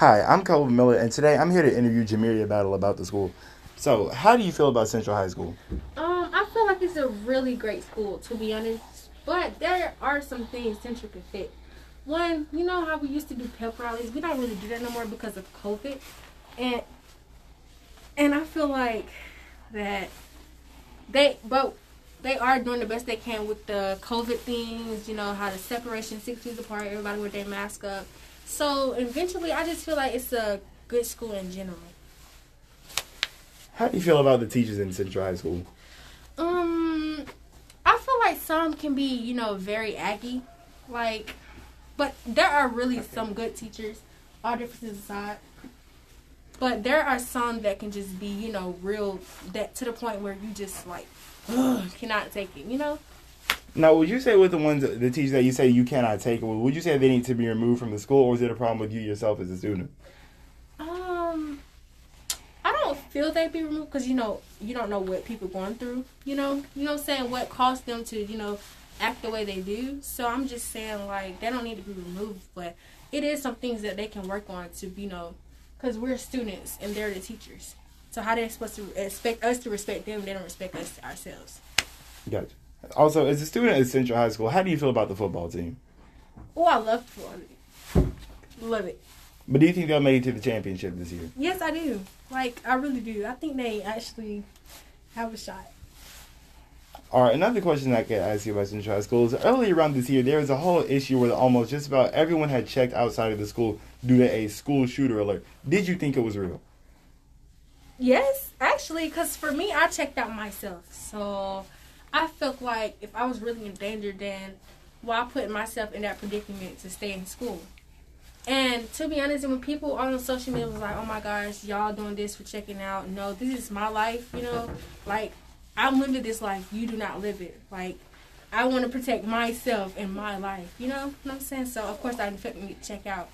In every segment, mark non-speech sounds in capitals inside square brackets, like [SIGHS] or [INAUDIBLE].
Hi, I'm Colvin Miller, and today I'm here to interview Jamiria Battle about the school. So, how do you feel about Central High School? Um, I feel like it's a really great school, to be honest. But there are some things Central could fit. One, you know how we used to do pep rallies? We don't really do that no more because of COVID. And and I feel like that they but they are doing the best they can with the COVID things, you know, how the separation six feet apart, everybody with their mask up. So eventually I just feel like it's a good school in general. How do you feel about the teachers in Central High School? Um, I feel like some can be, you know, very aggy, like, but there are really some good teachers. All differences aside, but there are some that can just be, you know, real that to the point where you just like ugh, [SIGHS] cannot take it, you know. Now, would you say with the ones, the teachers that you say you cannot take, would you say they need to be removed from the school, or is it a problem with you yourself as a student? Um, I don't feel they be removed because you know you don't know what people going through. You know, you know, what I'm saying what caused them to you know act the way they do. So I'm just saying like they don't need to be removed, but it is some things that they can work on to you know, because we're students and they're the teachers. So how they supposed to expect us to respect them? They don't respect us ourselves. Gotcha. Also, as a student at Central High School, how do you feel about the football team? Oh, I love football. Love it. But do you think they'll make it to the championship this year? Yes, I do. Like I really do. I think they actually have a shot. All right, another question I could ask you about Central High School is earlier around this year, there was a whole issue where almost just about everyone had checked outside of the school due to a school shooter alert. Did you think it was real? Yes, actually, because for me, I checked out myself. So I felt like if I was really in danger, then why put myself in that predicament to stay in school? And to be honest, when people on social media was like, "Oh my gosh, y'all doing this for checking out," no, this is my life. You know, like I'm living this life. You do not live it. Like I want to protect myself and my life. You know what I'm saying? So of course, I to check out.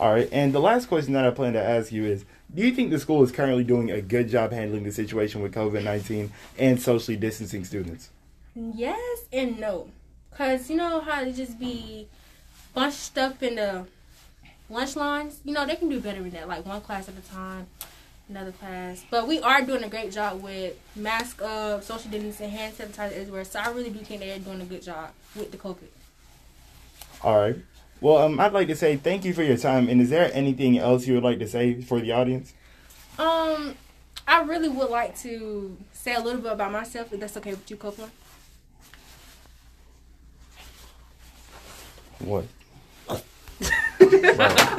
All right, and the last question that I plan to ask you is: Do you think the school is currently doing a good job handling the situation with COVID nineteen and socially distancing students? Yes and no, cause you know how to just be bunched up in the lunch lines. You know they can do better than that, like one class at a time, another class. But we are doing a great job with mask up, social distancing, hand sanitizer everywhere. So I really do think they're doing a good job with the COVID. All right. Well, um, I'd like to say thank you for your time. And is there anything else you would like to say for the audience? Um, I really would like to say a little bit about myself, if that's okay with you, Copeland. What? [LAUGHS] Wow.